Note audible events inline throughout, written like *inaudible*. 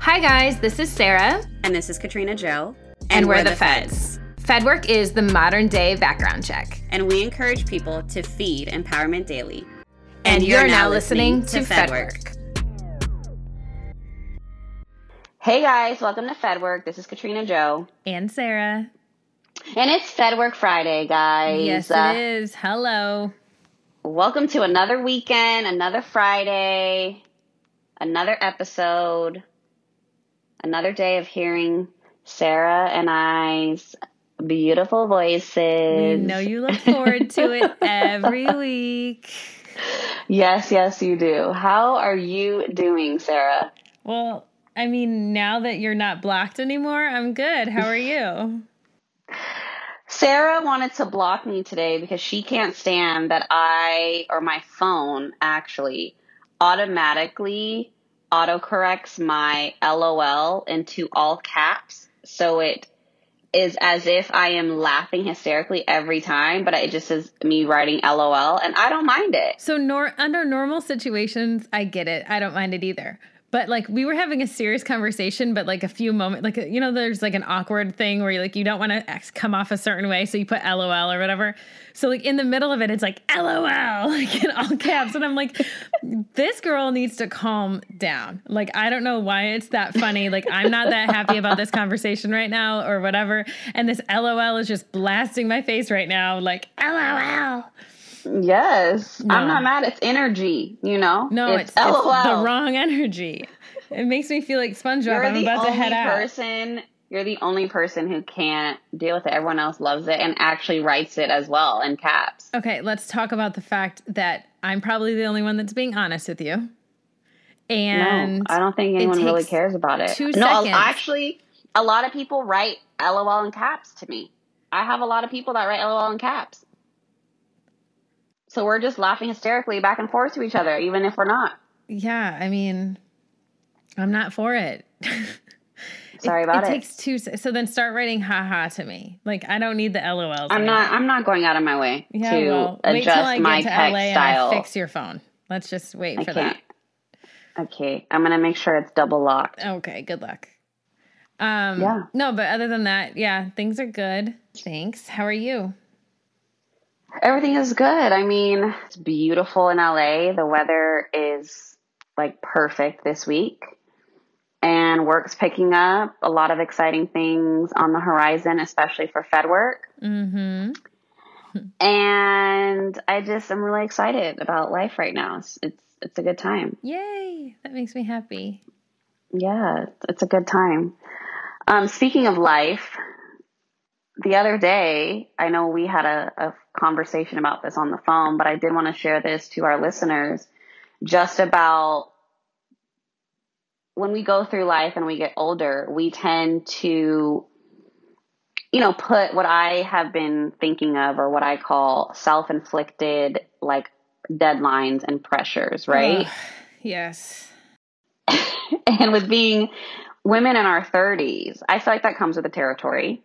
Hi, guys, this is Sarah. And this is Katrina Joe. And, and we're, we're, the, the feds. feds. FedWork is the modern day background check. And we encourage people to feed Empowerment Daily. And, and you're, you're, now listening, listening to, FedWork. FedWork. Hey guys, welcome to FedWork. This is Katrina Joe. And Sarah. And it's FedWork Friday, guys. Yes, uh, it is. Hello. Welcome to another weekend, another Friday, another episode another day of hearing Sarah and I's beautiful voices. We know you look forward to it *laughs* every week. Yes, yes, you do. How are you doing, Sarah? Well, I mean, now that you're not blocked anymore, I'm good. How are you? *laughs* Sarah wanted to block me today because she can't stand that I, or my phone actually, automatically autocorrects my LOL into all caps. So it is as if I am laughing hysterically every time, but it just says me writing LOL and I don't mind it. So nor- under normal situations, I get it. I don't mind it either. But like we were having a serious conversation, but like a few moments, like you know, there's like an awkward thing where you like you don't want to come off a certain way, so you put LOL or whatever. So like in the middle of it, it's like LOL, *laughs* like in all caps, and I'm like, this girl needs to calm down. Like I don't know why it's that funny. Like I'm not that happy about this conversation right now or whatever, and this LOL is just blasting my face right now. Like LOL. Yes, no. I'm not mad. It's energy, you know. No, it's, it's, it's the wrong energy. It makes me feel like SpongeBob. You're I'm about to head out. Person, you're the only person who can't deal with it. Everyone else loves it and actually writes it as well in caps. Okay, let's talk about the fact that I'm probably the only one that's being honest with you. And no, I don't think anyone really cares about it. Two no, seconds. actually, a lot of people write LOL in caps to me. I have a lot of people that write LOL in caps. So we're just laughing hysterically back and forth to each other, even if we're not. Yeah, I mean, I'm not for it. *laughs* Sorry about it. It takes two. So then start writing haha to me. Like I don't need the LOLs. I'm not. I'm not going out of my way yeah, to well, adjust wait till I my get to LA style. Fix your phone. Let's just wait I for can't. that. Okay, I'm gonna make sure it's double locked. Okay, good luck. Um, yeah. No, but other than that, yeah, things are good. Thanks. How are you? Everything is good. I mean, it's beautiful in LA. The weather is like perfect this week. And work's picking up. A lot of exciting things on the horizon, especially for FedWork. Mm-hmm. and I just am really excited about life right now. It's, it's it's a good time. Yay! That makes me happy. Yeah, it's a good time. Um, speaking of life, the other day, I know we had a, a conversation about this on the phone, but I did want to share this to our listeners just about when we go through life and we get older, we tend to, you know, put what I have been thinking of or what I call self inflicted, like deadlines and pressures, right? yes. *laughs* and with being women in our 30s, I feel like that comes with the territory.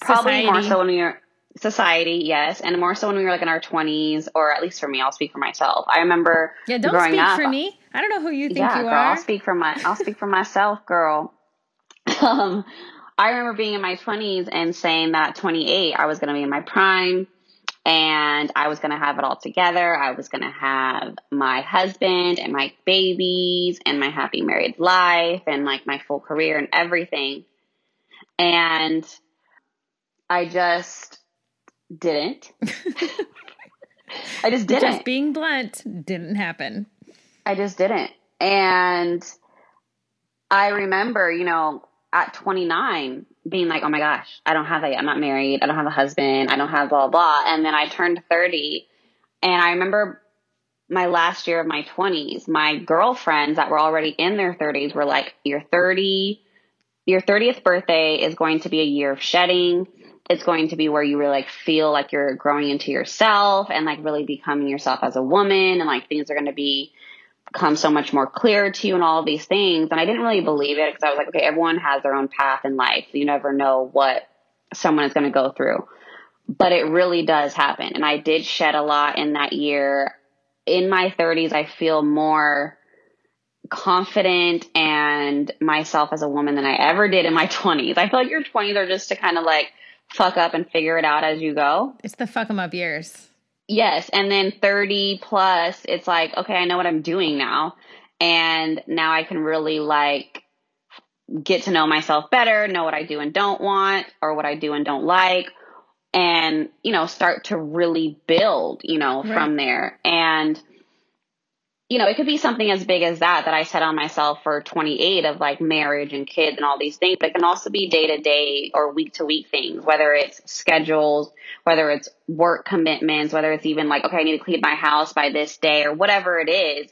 Probably Society. more so when you're society, yes, and more so when we were like in our twenties, or at least for me, I'll speak for myself. I remember yeah, don't speak up, for me. I don't know who you think yeah, you girl, are. I'll speak for my, I'll speak for myself, girl. *laughs* Um, I remember being in my twenties and saying that at 28, I was going to be in my prime. And I was going to have it all together. I was going to have my husband and my babies and my happy married life and like my full career and everything. And I just didn't. *laughs* I just didn't. Just being blunt, didn't happen. I just didn't. And I remember, you know, at 29 being like, oh my gosh, I don't have a, I'm not married. I don't have a husband. I don't have blah, blah. And then I turned 30 and I remember my last year of my 20s, my girlfriends that were already in their 30s were like, you're 30, your 30th birthday is going to be a year of shedding it's going to be where you really like feel like you're growing into yourself and like really becoming yourself as a woman and like things are going to be become so much more clear to you and all these things. And i didn't really believe it because i was like okay everyone has their own path in life. You never know what someone is going to go through. But it really does happen. And i did shed a lot in that year. In my 30s i feel more confident and myself as a woman than I ever did in my *laughs* 20s. I feel like your 20s are just to kind of like fuck up and figure it out as you go. It's the fuck them up years. Yes. And then 30 plus, it's like, okay, I know what I'm doing now. And now I can really like get to know myself better, know what I do and don't want, or what I do and don't like, and, you know, start to really build, you know, right. from there. And, you know, it could be something as big as that that I set on myself for 28 of like marriage and kids and all these things, but it can also be day to day or week to week things, whether it's schedules, whether it's work commitments, whether it's even like, okay, I need to clean my house by this day or whatever it is.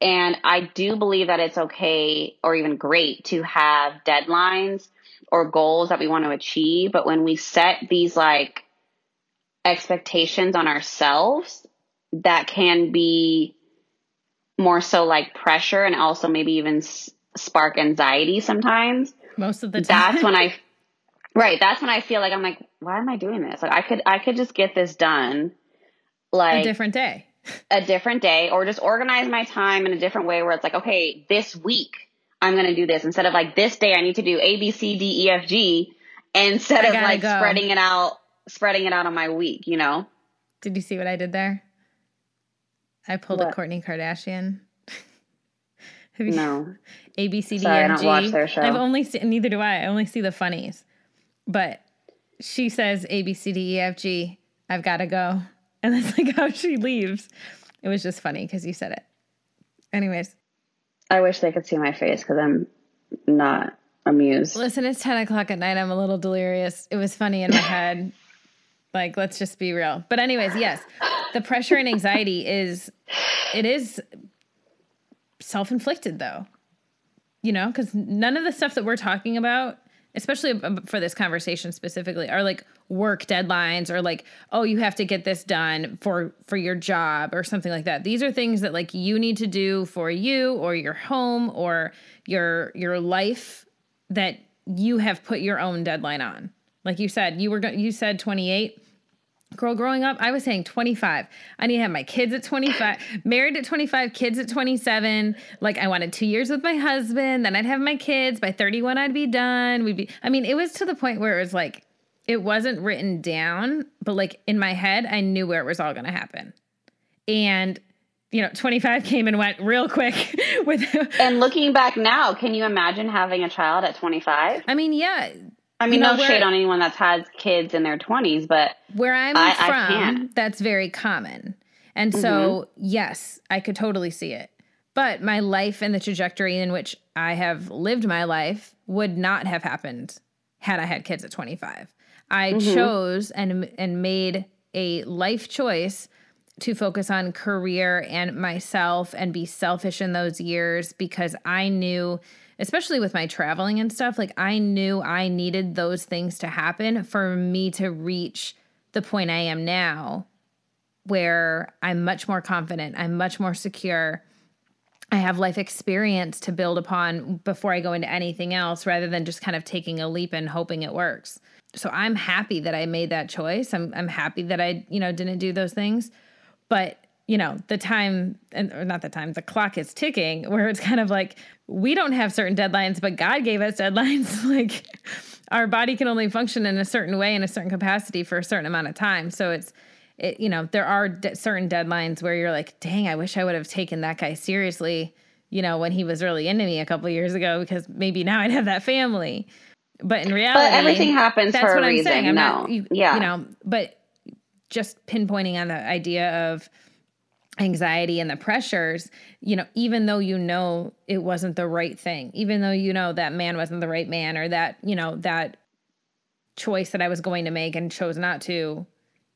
And I do believe that it's okay or even great to have deadlines or goals that we want to achieve. But when we set these like expectations on ourselves, that can be more so like pressure and also maybe even s- spark anxiety sometimes. Most of the time. That's when I, right. That's when I feel like I'm like, why am I doing this? Like I could, I could just get this done. Like a different day, a different day, or just organize my time in a different way where it's like, okay, this week I'm going to do this instead of like this day I need to do A, B, C, D, E, F, G instead of like go. spreading it out, spreading it out on my week, you know? Did you see what I did there? I pulled what? a Kourtney Kardashian. *laughs* Have you, no. *laughs* A B C D Sorry, F G. I don't watch their show. I've only seen neither do I. I only see the funnies. But she says A B C D E F G. I've got to go, *laughs* and that's like how she leaves. It was just funny because you said it. Anyways, I wish they could see my face because I'm not amused. Listen, it's ten o'clock at night. I'm a little delirious. It was funny in my head. Like, let's just be real. But anyways, yes, the pressure and anxiety is it is self-inflicted though. You know, cuz none of the stuff that we're talking about, especially for this conversation specifically, are like work deadlines or like, oh, you have to get this done for for your job or something like that. These are things that like you need to do for you or your home or your your life that you have put your own deadline on. Like you said, you were you said 28 Girl, growing up, I was saying 25. I need to have my kids at 25, *laughs* married at 25, kids at 27. Like, I wanted two years with my husband, then I'd have my kids. By 31, I'd be done. We'd be, I mean, it was to the point where it was like, it wasn't written down, but like in my head, I knew where it was all going to happen. And, you know, 25 came and went real quick *laughs* with. and looking back now, can you imagine having a child at 25? I mean, yeah, I mean, you know, no shade on anyone that's had kids in their 20s, but where I'm I, from, I that's very common. And mm-hmm. so, yes, I could totally see it. But my life and the trajectory in which I have lived my life would not have happened had I had kids at 25. I mm-hmm. chose and and made a life choice to focus on career and myself and be selfish in those years because I knew especially with my traveling and stuff, like I knew I needed those things to happen for me to reach the point I am now where I'm much more confident, I'm much more secure. I have life experience to build upon before I go into anything else rather than just kind of taking a leap and hoping it works. So I'm happy that I made that choice. I'm I'm happy that I, you know, didn't do those things. But you know, the time and or not the time, the clock is ticking where it's kind of like we don't have certain deadlines, but God gave us deadlines. *laughs* like our body can only function in a certain way in a certain capacity for a certain amount of time. So it's it, you know, there are de- certain deadlines where you're like, dang, I wish I would have taken that guy seriously, you know, when he was really into me a couple years ago, because maybe now I'd have that family. But in reality, but everything happens that's for what a I'm reason. saying. I'm no. not, you, yeah, you know, but just pinpointing on the idea of anxiety and the pressures, you know, even though you know it wasn't the right thing, even though you know that man wasn't the right man or that, you know, that choice that I was going to make and chose not to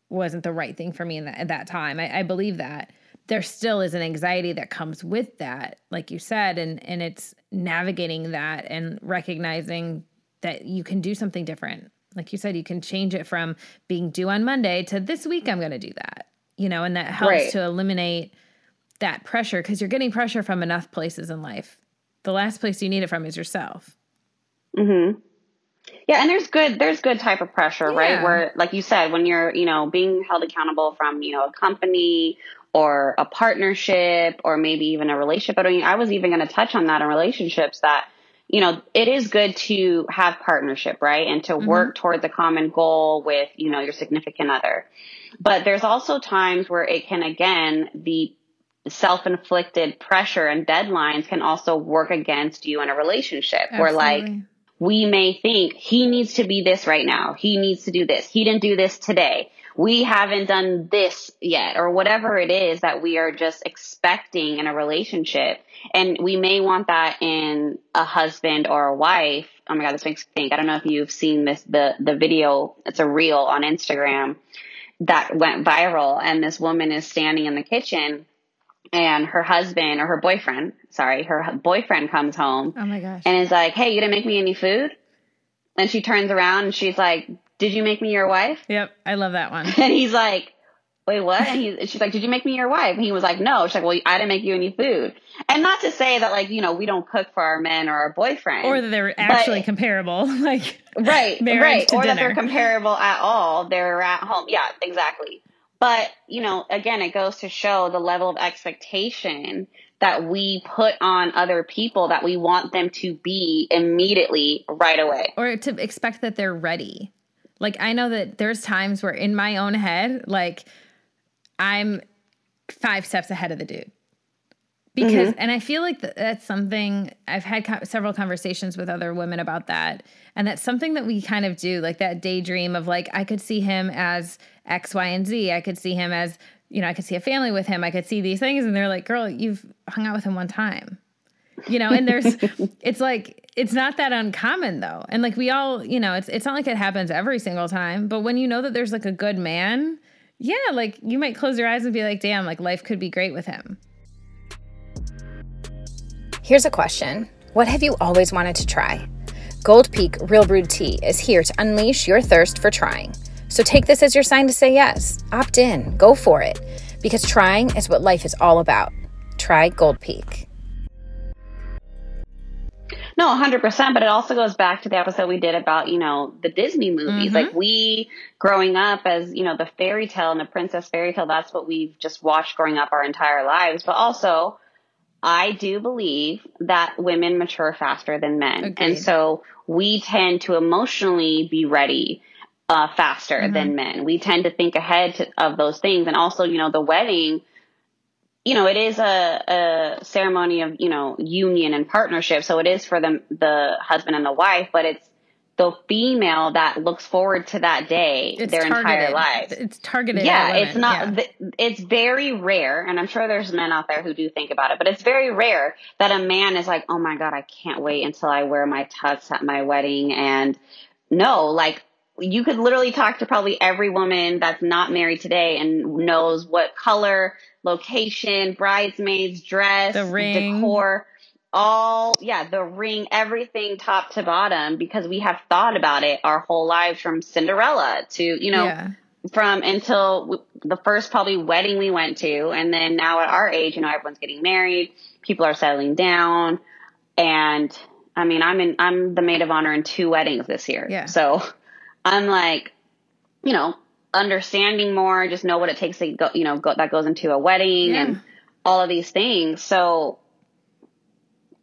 wasn't the right thing for me in that, at that time. I, I believe that there still is an anxiety that comes with that, like you said, and and it's navigating that and recognizing that you can do something different. Like you said, you can change it from being due on Monday to this week I'm going to do that you know, and that helps right. to eliminate that pressure because you're getting pressure from enough places in life. The last place you need it from is yourself. Mm hmm. Yeah, and there's good there's good type of pressure, yeah. right? Where like you said, when you're, you know, being held accountable from, you know, a company or a partnership or maybe even a relationship. But I, mean, I was even going to touch on that in relationships that you know, it is good to have partnership, right? And to mm-hmm. work towards a common goal with, you know, your significant other. But there's also times where it can, again, the self-inflicted pressure and deadlines can also work against you in a relationship Absolutely. where like, we may think he needs to be this right now. He needs to do this. He didn't do this today. We haven't done this yet or whatever it is that we are just expecting in a relationship. And we may want that in a husband or a wife. Oh my God, this makes me think. I don't know if you've seen this, the, the video. It's a reel on Instagram that went viral and this woman is standing in the kitchen and her husband or her boyfriend, sorry, her boyfriend comes home. Oh my gosh. And is like, "Hey, you didn't make me any food?" And she turns around and she's like, "Did you make me your wife?" Yep, I love that one. *laughs* And he's like, "Wait, what?" And he, she's like, "Did you make me your wife?" And he was like, "No." She's like, "Well, I didn't make you any food." And not to say that like you know we don't cook for our men or our boyfriend, or that they're actually but, comparable, *laughs* like right, right, or dinner. that they're comparable at all. They're at home. Yeah, exactly. But, you know, again, it goes to show the level of expectation that we put on other people that we want them to be immediately right away. Or to expect that they're ready. Like, I know that there's times where in my own head, like, I'm five steps ahead of the dude. Because mm-hmm. and i feel like that's something i've had co- several conversations with other women about that. And that's something that we kind of do like that daydream of like i could see him as x y and z. I could see him as you know i could see a family with him. I could see these things. And they're like girl you've hung out with him one time you know and there's it's like it's not that uncommon though and like we all you know it's it's not like it happens every single time but when you know that there's like a good man yeah like you might close your eyes and be like damn like life could be great with him Here's a question What have you always wanted to try? Gold Peak Real Brewed Tea is here to unleash your thirst for trying. So take this as your sign to say yes. Opt in, go for it, because trying is what life is all about. Try Gold Peak. No, 100%. But it also goes back to the episode we did about, you know, the Disney movies. Mm-hmm. Like we growing up as, you know, the fairy tale and the princess fairy tale, that's what we've just watched growing up our entire lives. But also, I do believe that women mature faster than men. Agreed. And so we tend to emotionally be ready uh, faster mm-hmm. than men. We tend to think ahead to, of those things. And also, you know, the wedding, you know, it is a, a ceremony of, you know, union and partnership. So it is for the, the husband and the wife, but it's the female that looks forward to that day it's their targeted. entire lives. It's targeted. Yeah, it's not. Yeah. It's very rare, and I'm sure there's men out there who do think about it, but it's very rare that a man is like, "Oh my god, I can't wait until I wear my tux at my wedding." And no, like you could literally talk to probably every woman that's not married today and knows what color, location, bridesmaids, dress, the ring. decor all, yeah, the ring, everything top to bottom because we have thought about it our whole lives from Cinderella to, you know, yeah. from until the first probably wedding we went to. And then now at our age, you know, everyone's getting married, people are settling down. And I mean, I'm in, I'm the maid of honor in two weddings this year. Yeah. So I'm like, you know, understanding more, just know what it takes to go, you know, go, that goes into a wedding yeah. and all of these things. So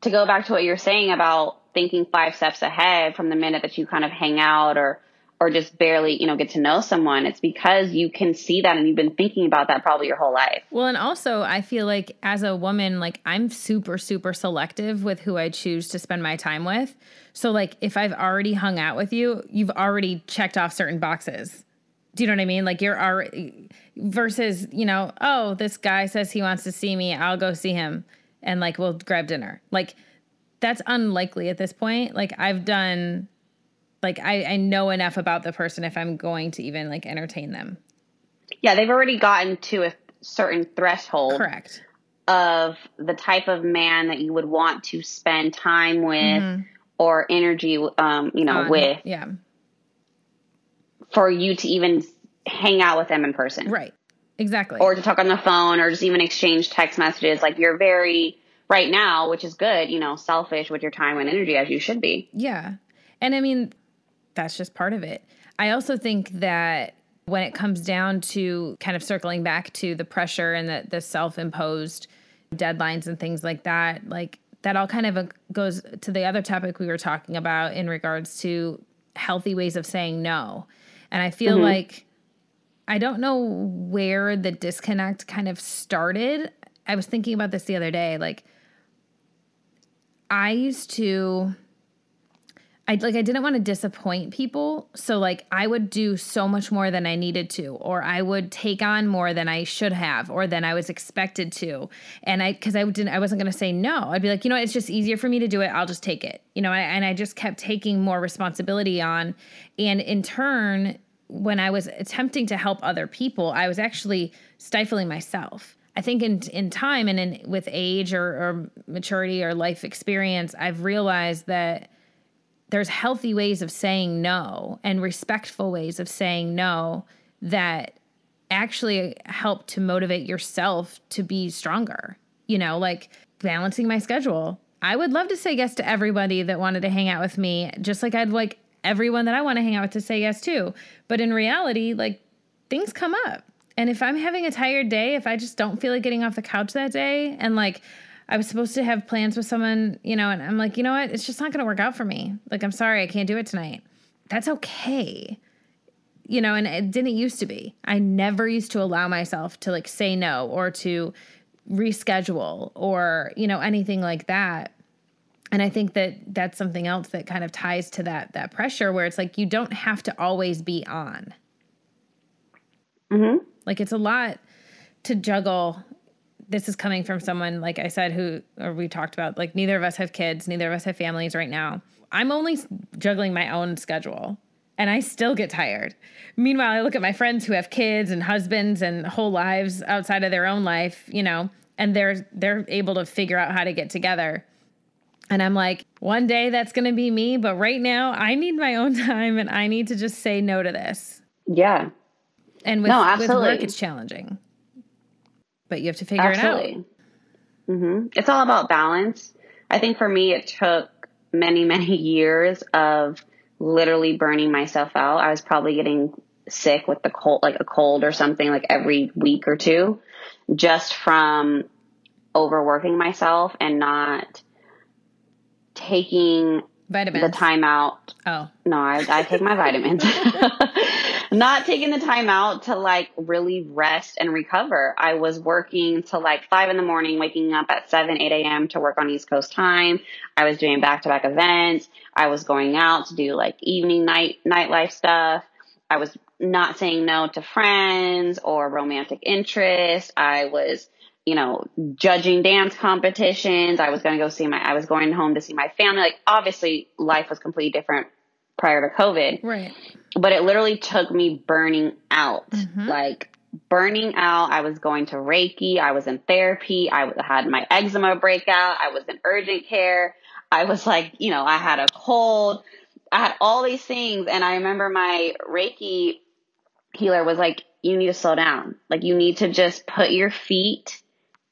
to go back to what you're saying about thinking five steps ahead from the minute that you kind of hang out or or just barely, you know, get to know someone, it's because you can see that and you've been thinking about that probably your whole life. Well, and also I feel like as a woman, like I'm super, super selective with who I choose to spend my time with. So like if I've already hung out with you, you've already checked off certain boxes. Do you know what I mean? Like you're already versus, you know, oh, this guy says he wants to see me, I'll go see him and like we'll grab dinner. Like that's unlikely at this point. Like I've done like I, I know enough about the person if I'm going to even like entertain them. Yeah, they've already gotten to a certain threshold. Correct. Of the type of man that you would want to spend time with mm-hmm. or energy um, you know, with. Yeah. For you to even hang out with them in person. Right. Exactly. Or to talk on the phone or just even exchange text messages. Like you're very right now, which is good, you know, selfish with your time and energy as you should be. Yeah. And I mean, that's just part of it. I also think that when it comes down to kind of circling back to the pressure and the, the self imposed deadlines and things like that, like that all kind of uh, goes to the other topic we were talking about in regards to healthy ways of saying no. And I feel mm-hmm. like I don't know where the disconnect kind of started. I was thinking about this the other day. Like, I used to I like I didn't want to disappoint people, so like I would do so much more than I needed to or I would take on more than I should have or than I was expected to. And I cuz I didn't I wasn't going to say no. I'd be like, "You know, it's just easier for me to do it. I'll just take it." You know, I, and I just kept taking more responsibility on and in turn when I was attempting to help other people, I was actually stifling myself. I think in in time and in with age or, or maturity or life experience, I've realized that there's healthy ways of saying no and respectful ways of saying no that actually help to motivate yourself to be stronger. You know, like balancing my schedule. I would love to say yes to everybody that wanted to hang out with me, just like I'd like everyone that I want to hang out with to say yes to. But in reality, like things come up. And if I'm having a tired day, if I just don't feel like getting off the couch that day and like I was supposed to have plans with someone, you know, and I'm like, you know what? It's just not going to work out for me. Like, I'm sorry, I can't do it tonight. That's okay. You know, and it didn't used to be. I never used to allow myself to like say no or to reschedule or, you know, anything like that. And I think that that's something else that kind of ties to that that pressure where it's like you don't have to always be on. Mhm. Like it's a lot to juggle this is coming from someone like I said who or we talked about like neither of us have kids, neither of us have families right now. I'm only juggling my own schedule and I still get tired. Meanwhile, I look at my friends who have kids and husbands and whole lives outside of their own life, you know, and they're they're able to figure out how to get together. And I'm like, one day that's going to be me, but right now I need my own *laughs* time and I need to just say no to this. Yeah. And with, no, with work it's challenging but you have to figure Absolutely. it out. Mm-hmm. It's all about balance. I think for me, it took many, *laughs* many years of literally burning myself out. I was probably getting sick with the cold, like a cold or something, like every week or two, just from overworking myself and not taking vitamins. the time out. Oh. No, I, I take my vitamins. *laughs* *laughs* not taking the time out to like really rest and recover. I was working till like five in the morning, waking up at seven, 8 a.m. to work on East Coast time. I was doing back to back events. I was going out to do like evening night, nightlife stuff. I was not saying no to friends or romantic interests. I was, you know, judging dance competitions. I was going to go see my, I was going home to see my family. Like obviously life was completely different prior to COVID. Right. But it literally took me burning out. Mm-hmm. Like burning out. I was going to Reiki. I was in therapy. I had my eczema breakout. I was in urgent care. I was like, you know, I had a cold. I had all these things. And I remember my Reiki healer was like, you need to slow down. Like, you need to just put your feet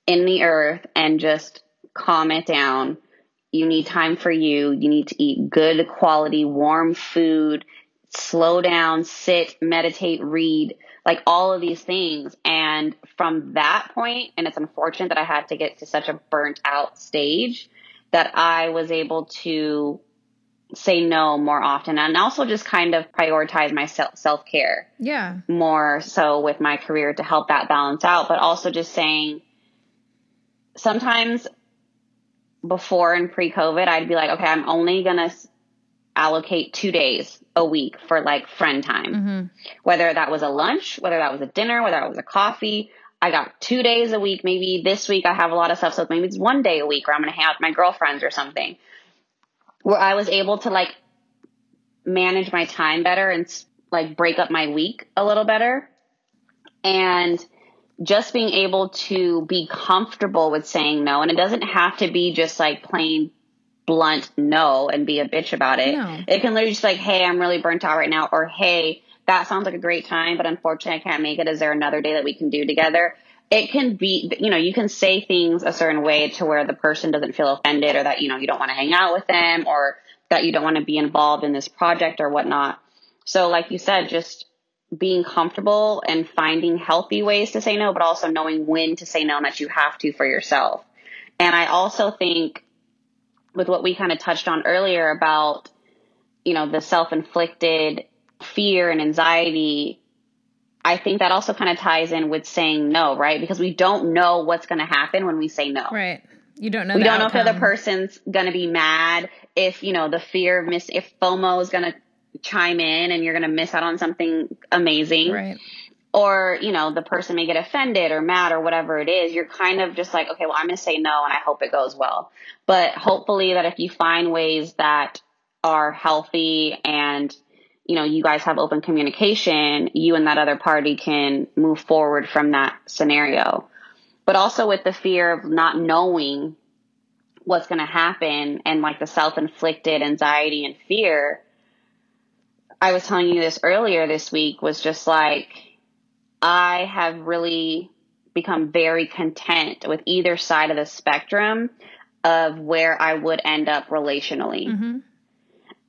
in the earth and just calm it down you need time for you. You need to eat good quality, warm food, slow down, sit, meditate, read, like all of these things. And from that point, and it's unfortunate that I had to get to such a burnt out stage that I was able to say no more often and also just kind of prioritize my self care. Yeah. More so with my career to help that balance out, but also just saying sometimes before and pre COVID, I'd be like, okay, I'm only going to allocate two days a week for like friend time. Mm-hmm. Whether that was a lunch, whether that was a dinner, whether that was a coffee. I got two days a week. Maybe this week I have a lot of stuff. So maybe it's one day a week where I'm going to hang out with my girlfriends or something. Where I was able to like manage my time better and like break up my week a little better. And just being able to be comfortable with saying no. And it doesn't have to be just like plain blunt no and be a bitch about it. No. It can literally just like, hey, I'm really burnt out right now, or hey, that sounds like a great time, but unfortunately I can't make it. Is there another day that we can do together? It can be, you know, you can say things a certain way to where the person doesn't feel offended or that, you know, you don't want to hang out with them or that you don't want to be involved in this project or whatnot. So, like you said, just being comfortable and finding healthy ways to say no, but also knowing when to say no and that you have to for yourself. And I also think with what we kind of touched on earlier about, you know, the self inflicted fear and anxiety. I think that also kind of ties in with saying no, right? Because we don't know what's going to happen when we say no. Right. You don't know. We don't know if the other person's going to be mad, if, you know, the fear of miss, if FOMO is going to chime in and you're going to miss out on something amazing. Right. Or, you know, the person may get offended or mad or whatever it is. You're kind of just like, okay, well, I'm going to say no and I hope it goes well. But hopefully that if you find ways that are healthy and, you know, you guys have open communication, you and that other party can move forward from that scenario. But also with the fear of not knowing what's going to happen and like the self inflicted anxiety and fear. I was telling you this earlier this week was just like, I have really become very content with either side of the spectrum of where I would end up relationally. Mhm.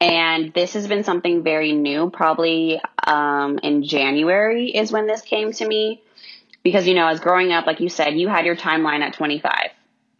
And this has been something very new. Probably um, in January is when this came to me. Because, you know, as growing up, like you said, you had your timeline at 25,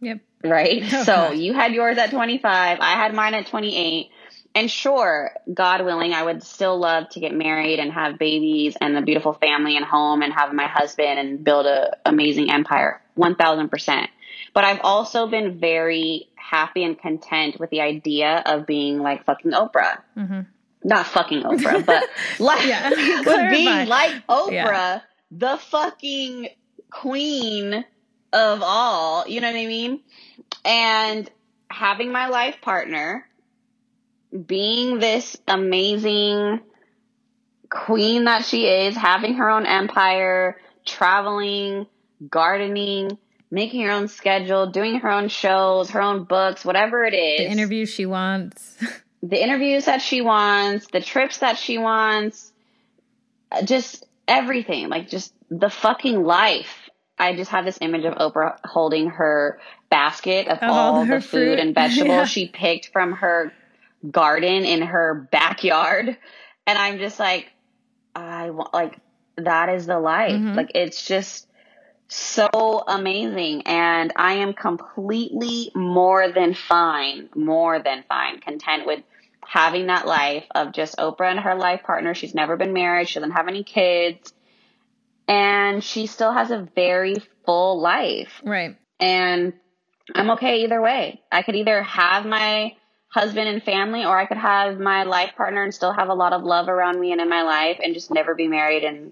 Yep. right? *laughs* Oh, so God. you had yours at 25. I had mine at 28. And sure, God willing, I would still love to get married and have babies and a beautiful family and home and have my husband and build an amazing empire. 1000%. But I've also been very happy and content with the idea of being like fucking Oprah. Mhm. Not fucking Oprah, *laughs* but like Yeah, *laughs* with clarify. being like Oprah, Yeah. the fucking queen of all. You know what I mean? And having my life partner, being this amazing queen that she is, having her own empire, traveling, gardening, making her own schedule, doing her own shows, her own books, whatever it is. The interviews she wants. *laughs* the interviews that she wants, the trips that she wants, uh, just everything, like just the fucking life. I just have this image of Oprah holding her basket of Of all all the food and *laughs* vegetables Yeah. she picked from her garden in her backyard. And I'm just like, I want, like, that is the life. Mhm. Like, it's just so amazing. And I am completely more than fine, more than fine, content with having that life of just Oprah and her life partner. She's never been married. She doesn't have any kids. And she still has a very full life. right. And I'm okay either way. I could either have my husband and family or I could have my life partner and still have a lot of love around me and in my life and just never be married and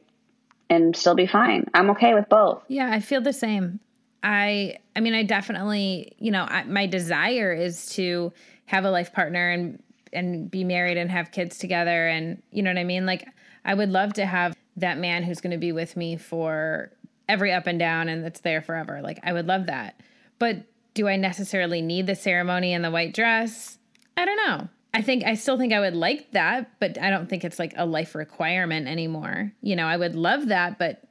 and still be fine. I'm okay with both. Yeah, I feel the same. I I mean, I definitely, you know, I, my desire is to have a life partner and and be married and have kids together and you know what I mean? Like I would love to have that man who's going to be with me for every up and down and that's there forever. Like I would love that. But do I necessarily need the ceremony and the white dress? I don't know. I think I still think I would like that, but I don't think it's like a life requirement anymore. You know, I would love that, but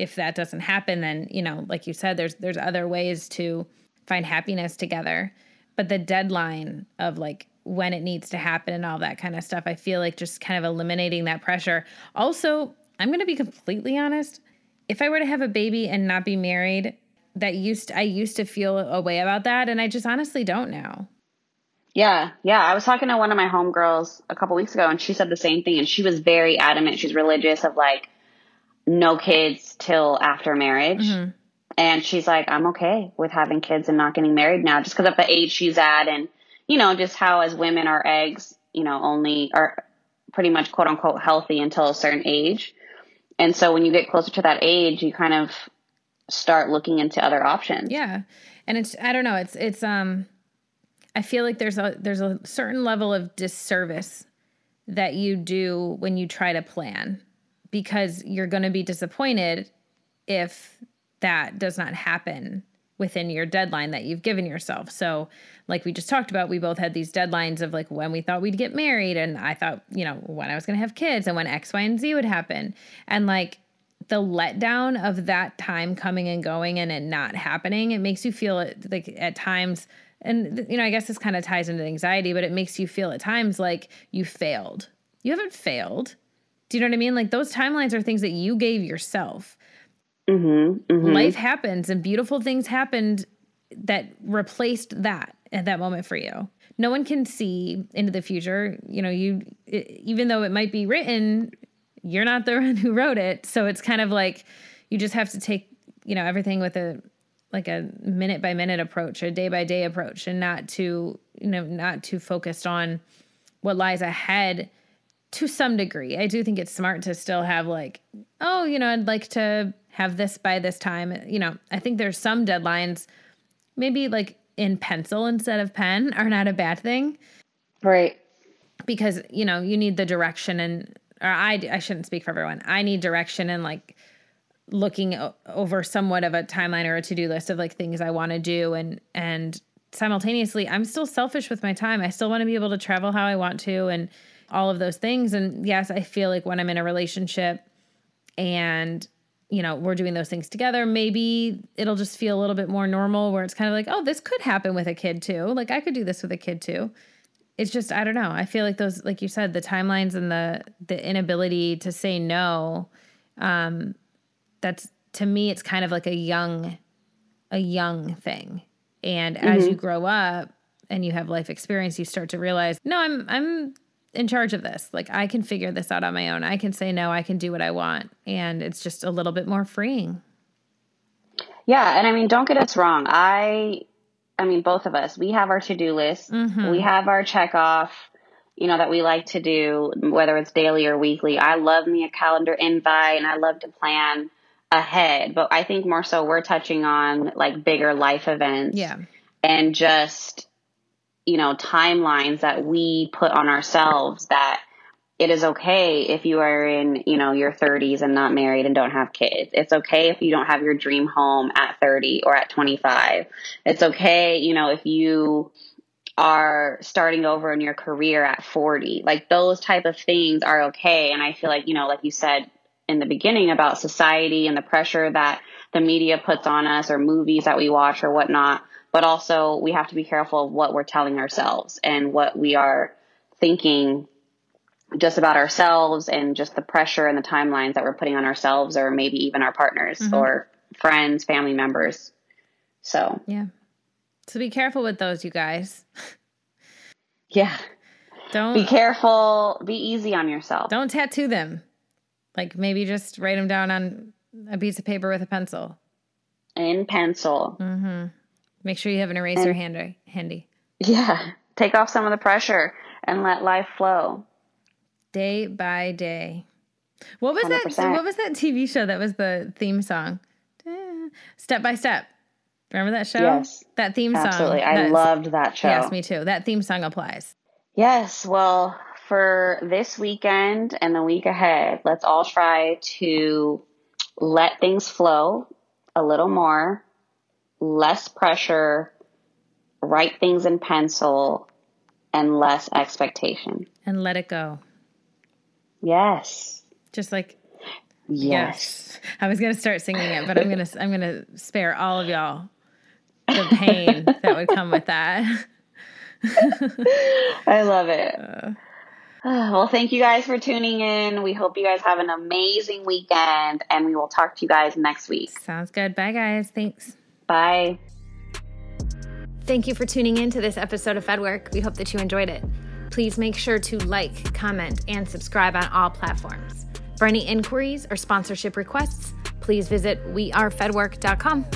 if that doesn't happen then you know like you said there's there's other ways to find happiness together but the deadline of like when it needs to happen and all that kind of stuff i feel like just kind of eliminating that pressure also i'm to be completely honest if i were to have a baby and not be married that used i used to feel a way about that and i just honestly don't now Yeah, yeah. I was talking to one of my homegirls a couple weeks ago and she said the same thing and she was very adamant. She's religious of like no kids till after marriage. Mhm. And she's like, I'm okay with having kids and not getting married now just because of the age she's at and, you know, just how as women our eggs, you know, only are pretty much quote unquote healthy until a certain age. And so when you get closer to that age, you kind of start looking into other options. Yeah. And it's I don't know, it's it's um I feel like there's a there's a certain level of disservice that you do when you try to plan because you're going to be disappointed if that does not happen within your deadline that you've given yourself. So, like we just talked about, we both had these deadlines of like when we thought we'd get married and I thought, you know, when I was going to have kids and when X, Y, and Z would happen. And like the letdown of that time coming and going and it not happening, it makes you feel like at times and you know, I guess this kind of ties into anxiety, but it makes you feel at times like you failed. You haven't failed. Do you know what I mean? Like those timelines are things that you gave yourself. Mm-hmm, mm-hmm. Life happens and beautiful things happened that replaced that. at that moment for you. No one can see into the future. You know, you even though it might be written, you're not the *laughs* one who wrote it. So it's kind of like you just have to take, you know, everything with a like a minute by minute approach, a day by day approach and not too, you know, not too focused on what lies ahead to some degree. I do think it's smart to still have like, oh, you know, I'd like to have this by this time. You know, I think there's some deadlines, maybe like in pencil instead of pen, are not a bad thing. Right. Because, you know, you need the direction and, or I, I shouldn't speak for everyone. I need direction and like looking over somewhat of a timeline or a to do list of like things I want to do. And, and simultaneously, I'm still selfish with my time. I still want to be able to travel how I want to and all of those things. And yes, I feel like when I'm in a relationship and you know, we're doing those things together. Maybe it'll just feel a little bit more normal where it's kind of like, oh, this could happen with a kid too. Like I could do this with a kid too. It's just I don't know. I feel like those like you said the timelines and the the inability to say no um that's to me it's kind of like a young a young thing. And mm-hmm. as you grow up and you have life experience, you start to realize, no, I'm I'm in charge of this. Like I can figure this out on my own. I can say no, I can do what I want. And it's just a little bit more freeing. Yeah, and I mean don't get us wrong. I I mean both of us, we have our to-do list. Mm-hmm. We have our check off, you know, that we like to do whether it's daily or weekly. I love me a calendar invite and I love to plan ahead, but I think more so we're touching on like bigger life events. Yeah. And just you know, timelines that we put on ourselves that it is okay if you are in, you know, your 30s and not married and don't have kids. It's okay if you don't have your dream home at 30 or at 25. It's okay, you know, if you are starting over in your career at 40. Like those type of things are okay and I feel like, you know, like you said in the beginning about society and the pressure that the media puts on us or movies that we watch or whatnot but also we have to be careful of what we're telling ourselves and what we are thinking just about ourselves and just the pressure and the timelines that we're putting on ourselves or maybe even our partners mm-hmm. or friends, family members. So, yeah. So be careful with those, you guys. *laughs* yeah. Don't be careful. Be easy on yourself. Don't tattoo them. Like maybe just write them down on a piece of paper with a pencil. In pencil. Mm-hmm. Make sure you have an eraser and, handy. Handy. Yeah, take off some of the pressure and let life flow. Day by day. What was 100%. that? What was that TV show that was the theme song? Step by step. Remember that show? Yes. That theme song. Absolutely. I loved that show. Yes, me too. That theme song applies. Yes. Well, for this weekend and the week ahead, let's all try to let things flow a little more less pressure, write things in pencil, and less expectation. And let it go. Yes. Just like yes. yes. I was gonna start singing it, but I'm gonna I'm gonna spare all of y'all the pain that would come with that. *laughs* I love it. Uh, *sighs* well, thank you guys for tuning in. We hope you guys have an amazing weekend, and we will talk to you guys next week. Sounds good. Bye, guys. Thanks. Bye. Thank you for tuning in to this episode of FedWork. We hope that you enjoyed it. Please make sure to like, comment, and subscribe on all platforms. For any inquiries or sponsorship requests, please visit wearefedwork.com.